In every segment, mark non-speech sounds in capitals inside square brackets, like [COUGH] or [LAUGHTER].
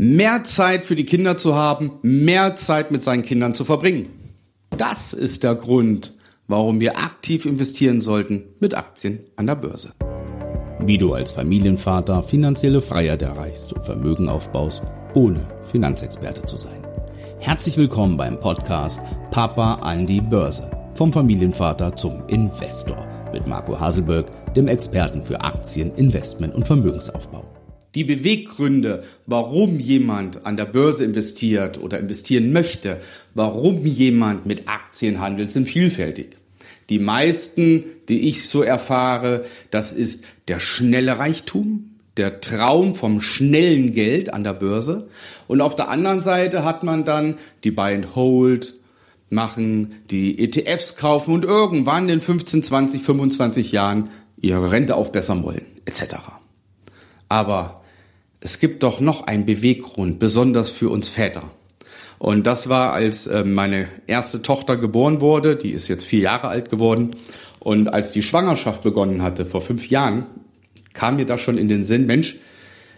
mehr Zeit für die Kinder zu haben, mehr Zeit mit seinen Kindern zu verbringen. Das ist der Grund, warum wir aktiv investieren sollten mit Aktien an der Börse. Wie du als Familienvater finanzielle Freiheit erreichst und Vermögen aufbaust, ohne Finanzexperte zu sein. Herzlich willkommen beim Podcast Papa an die Börse. Vom Familienvater zum Investor mit Marco Haselberg, dem Experten für Aktien, Investment und Vermögensaufbau. Die Beweggründe, warum jemand an der Börse investiert oder investieren möchte, warum jemand mit Aktien handelt, sind vielfältig. Die meisten, die ich so erfahre, das ist der schnelle Reichtum, der Traum vom schnellen Geld an der Börse. Und auf der anderen Seite hat man dann die Buy and Hold, machen, die ETFs kaufen und irgendwann in 15, 20, 25 Jahren ihre Rente aufbessern wollen, etc. Aber es gibt doch noch einen Beweggrund, besonders für uns Väter. Und das war, als äh, meine erste Tochter geboren wurde, die ist jetzt vier Jahre alt geworden. Und als die Schwangerschaft begonnen hatte, vor fünf Jahren, kam mir das schon in den Sinn, Mensch,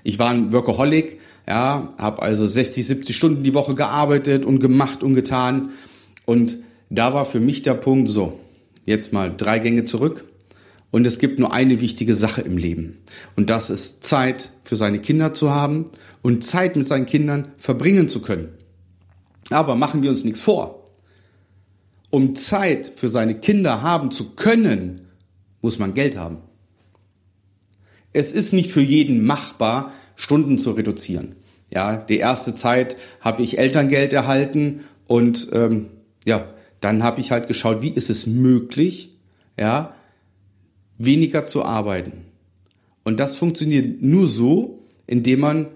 ich war ein Workaholic, ja, habe also 60, 70 Stunden die Woche gearbeitet und gemacht und getan. Und da war für mich der Punkt so, jetzt mal drei Gänge zurück, und es gibt nur eine wichtige Sache im Leben. Und das ist Zeit für seine Kinder zu haben und Zeit mit seinen Kindern verbringen zu können. Aber machen wir uns nichts vor. Um Zeit für seine Kinder haben zu können, muss man Geld haben. Es ist nicht für jeden machbar, Stunden zu reduzieren. Ja, die erste Zeit habe ich Elterngeld erhalten und ähm, ja, dann habe ich halt geschaut, wie ist es möglich, ja, weniger zu arbeiten. Und das funktioniert nur so, indem man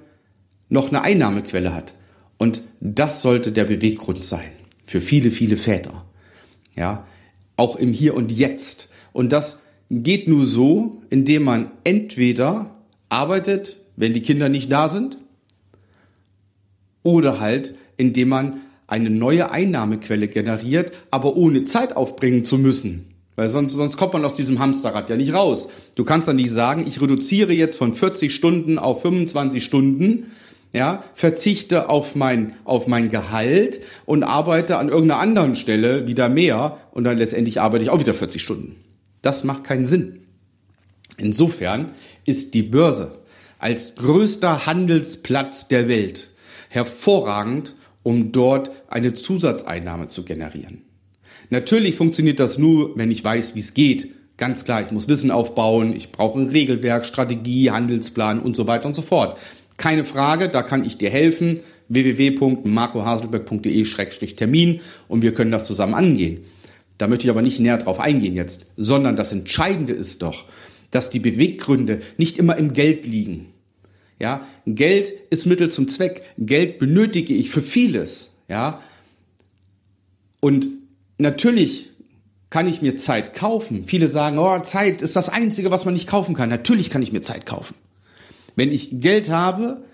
noch eine Einnahmequelle hat. Und das sollte der Beweggrund sein für viele, viele Väter. Ja, auch im Hier und Jetzt. Und das geht nur so, indem man entweder arbeitet, wenn die Kinder nicht da sind, oder halt, indem man eine neue Einnahmequelle generiert, aber ohne Zeit aufbringen zu müssen. Weil sonst, sonst kommt man aus diesem Hamsterrad ja nicht raus. Du kannst dann nicht sagen, ich reduziere jetzt von 40 Stunden auf 25 Stunden, ja, verzichte auf mein, auf mein Gehalt und arbeite an irgendeiner anderen Stelle wieder mehr und dann letztendlich arbeite ich auch wieder 40 Stunden. Das macht keinen Sinn. Insofern ist die Börse als größter Handelsplatz der Welt hervorragend, um dort eine Zusatzeinnahme zu generieren. Natürlich funktioniert das nur, wenn ich weiß, wie es geht. Ganz klar, ich muss Wissen aufbauen, ich brauche ein Regelwerk, Strategie, Handelsplan und so weiter und so fort. Keine Frage, da kann ich dir helfen. www.marcohaselberg.de-termin und wir können das zusammen angehen. Da möchte ich aber nicht näher drauf eingehen jetzt, sondern das Entscheidende ist doch, dass die Beweggründe nicht immer im Geld liegen. Ja, Geld ist Mittel zum Zweck. Geld benötige ich für vieles. Ja, und natürlich kann ich mir Zeit kaufen. Viele sagen, oh, Zeit ist das Einzige, was man nicht kaufen kann. Natürlich kann ich mir Zeit kaufen. Wenn ich Geld habe,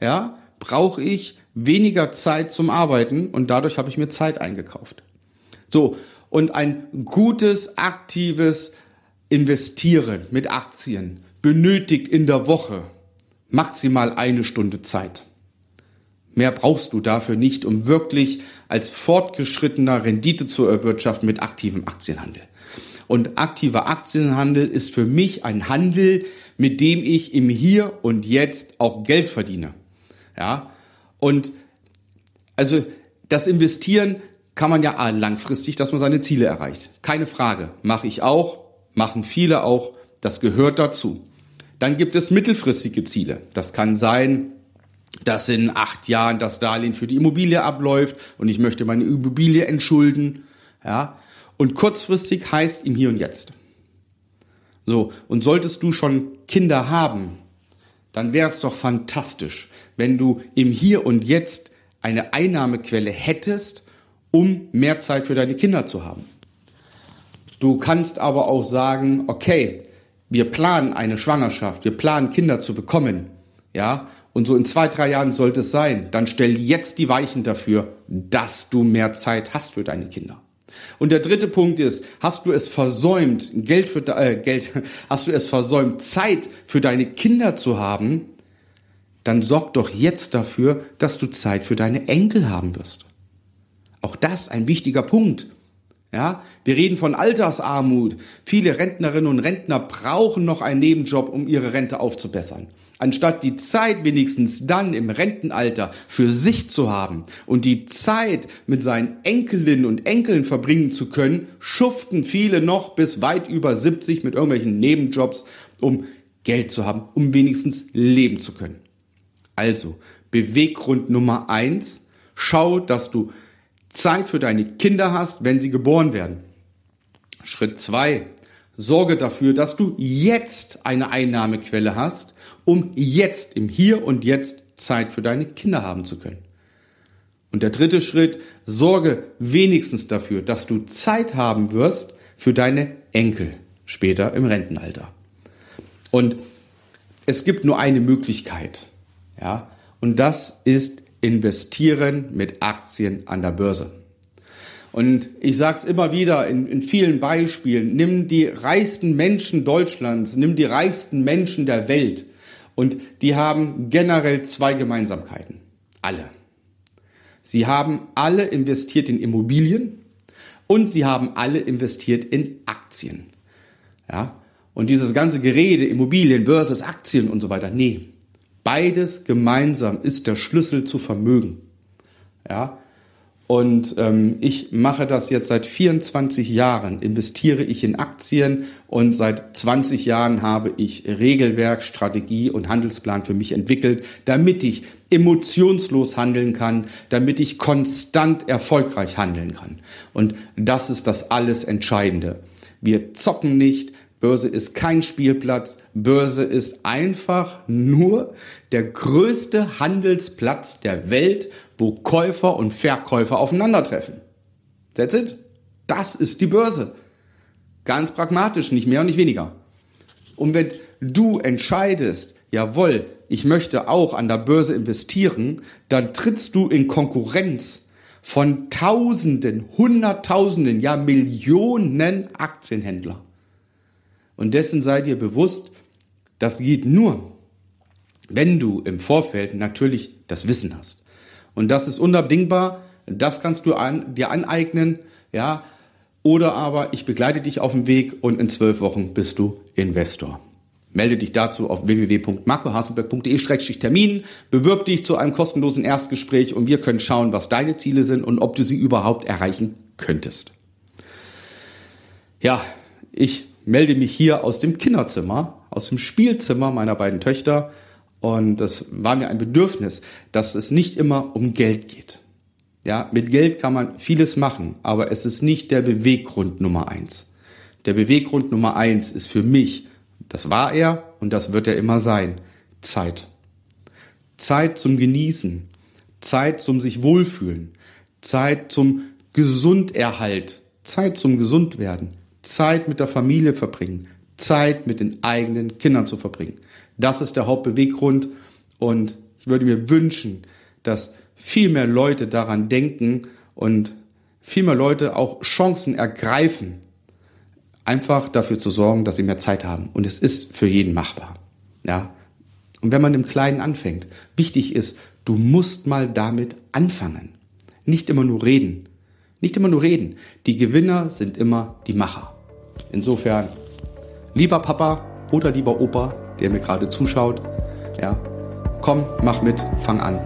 ja, brauche ich weniger Zeit zum Arbeiten und dadurch habe ich mir Zeit eingekauft. So, und ein gutes, aktives Investieren mit Aktien benötigt in der Woche maximal eine Stunde Zeit. Mehr brauchst du dafür nicht, um wirklich als fortgeschrittener Rendite zu erwirtschaften mit aktivem Aktienhandel. Und aktiver Aktienhandel ist für mich ein Handel, mit dem ich im Hier und Jetzt auch Geld verdiene. Ja. Und also das Investieren kann man ja langfristig, dass man seine Ziele erreicht. Keine Frage. Mache ich auch, machen viele auch. Das gehört dazu. Dann gibt es mittelfristige Ziele. Das kann sein, dass in acht Jahren das Darlehen für die Immobilie abläuft und ich möchte meine Immobilie entschulden. Ja. Und kurzfristig heißt im Hier und Jetzt. So, und solltest du schon Kinder haben, dann wäre es doch fantastisch, wenn du im Hier und Jetzt eine Einnahmequelle hättest, um mehr Zeit für deine Kinder zu haben. Du kannst aber auch sagen, okay, wir planen eine Schwangerschaft, wir planen Kinder zu bekommen, ja, und so in zwei, drei Jahren sollte es sein, dann stell jetzt die Weichen dafür, dass du mehr Zeit hast für deine Kinder. Und der dritte Punkt ist, hast du es versäumt, Geld für äh, Geld, [LAUGHS] hast du es versäumt, Zeit für deine Kinder zu haben, dann sorg doch jetzt dafür, dass du Zeit für deine Enkel haben wirst. Auch das ein wichtiger Punkt. Ja, wir reden von Altersarmut. Viele Rentnerinnen und Rentner brauchen noch einen Nebenjob, um ihre Rente aufzubessern. Anstatt die Zeit wenigstens dann im Rentenalter für sich zu haben und die Zeit mit seinen Enkelinnen und Enkeln verbringen zu können, schuften viele noch bis weit über 70 mit irgendwelchen Nebenjobs, um Geld zu haben, um wenigstens leben zu können. Also, Beweggrund Nummer eins, schau, dass du Zeit für deine Kinder hast, wenn sie geboren werden. Schritt zwei, sorge dafür, dass du jetzt eine Einnahmequelle hast, um jetzt im Hier und Jetzt Zeit für deine Kinder haben zu können. Und der dritte Schritt, sorge wenigstens dafür, dass du Zeit haben wirst für deine Enkel später im Rentenalter. Und es gibt nur eine Möglichkeit, ja, und das ist investieren mit Aktien an der Börse. Und ich sage es immer wieder in, in vielen Beispielen, nimm die reichsten Menschen Deutschlands, nimm die reichsten Menschen der Welt und die haben generell zwei Gemeinsamkeiten. Alle. Sie haben alle investiert in Immobilien und sie haben alle investiert in Aktien. Ja? Und dieses ganze Gerede, Immobilien versus Aktien und so weiter, nee, Beides gemeinsam ist der Schlüssel zu Vermögen. Ja, und ähm, ich mache das jetzt seit 24 Jahren, investiere ich in Aktien und seit 20 Jahren habe ich Regelwerk, Strategie und Handelsplan für mich entwickelt, damit ich emotionslos handeln kann, damit ich konstant erfolgreich handeln kann. Und das ist das alles Entscheidende. Wir zocken nicht, Börse ist kein Spielplatz. Börse ist einfach nur der größte Handelsplatz der Welt, wo Käufer und Verkäufer aufeinandertreffen. That's it. Das ist die Börse. Ganz pragmatisch, nicht mehr und nicht weniger. Und wenn du entscheidest, jawohl, ich möchte auch an der Börse investieren, dann trittst du in Konkurrenz von Tausenden, Hunderttausenden, ja Millionen Aktienhändler. Und dessen sei dir bewusst, das geht nur, wenn du im Vorfeld natürlich das Wissen hast. Und das ist unabdingbar, das kannst du an, dir aneignen, ja, oder aber ich begleite dich auf dem Weg und in zwölf Wochen bist du Investor. Melde dich dazu auf www.marcohaselberg.de-termin, bewirb dich zu einem kostenlosen Erstgespräch und wir können schauen, was deine Ziele sind und ob du sie überhaupt erreichen könntest. Ja, ich melde mich hier aus dem Kinderzimmer, aus dem Spielzimmer meiner beiden Töchter. Und das war mir ein Bedürfnis, dass es nicht immer um Geld geht. Ja, mit Geld kann man vieles machen, aber es ist nicht der Beweggrund Nummer eins. Der Beweggrund Nummer eins ist für mich, das war er und das wird er immer sein, Zeit. Zeit zum Genießen, Zeit zum sich wohlfühlen, Zeit zum Gesunderhalt, Zeit zum Gesundwerden, Zeit mit der Familie verbringen, Zeit mit den eigenen Kindern zu verbringen. Das ist der Hauptbeweggrund und ich würde mir wünschen, dass viel mehr Leute daran denken und viel mehr Leute auch Chancen ergreifen, einfach dafür zu sorgen, dass sie mehr Zeit haben. Und es ist für jeden machbar. Ja. Und wenn man im Kleinen anfängt, wichtig ist, du musst mal damit anfangen. Nicht immer nur reden. Nicht immer nur reden. Die Gewinner sind immer die Macher. Insofern, lieber Papa oder lieber Opa, der mir gerade zuschaut, ja, komm, mach mit, fang an.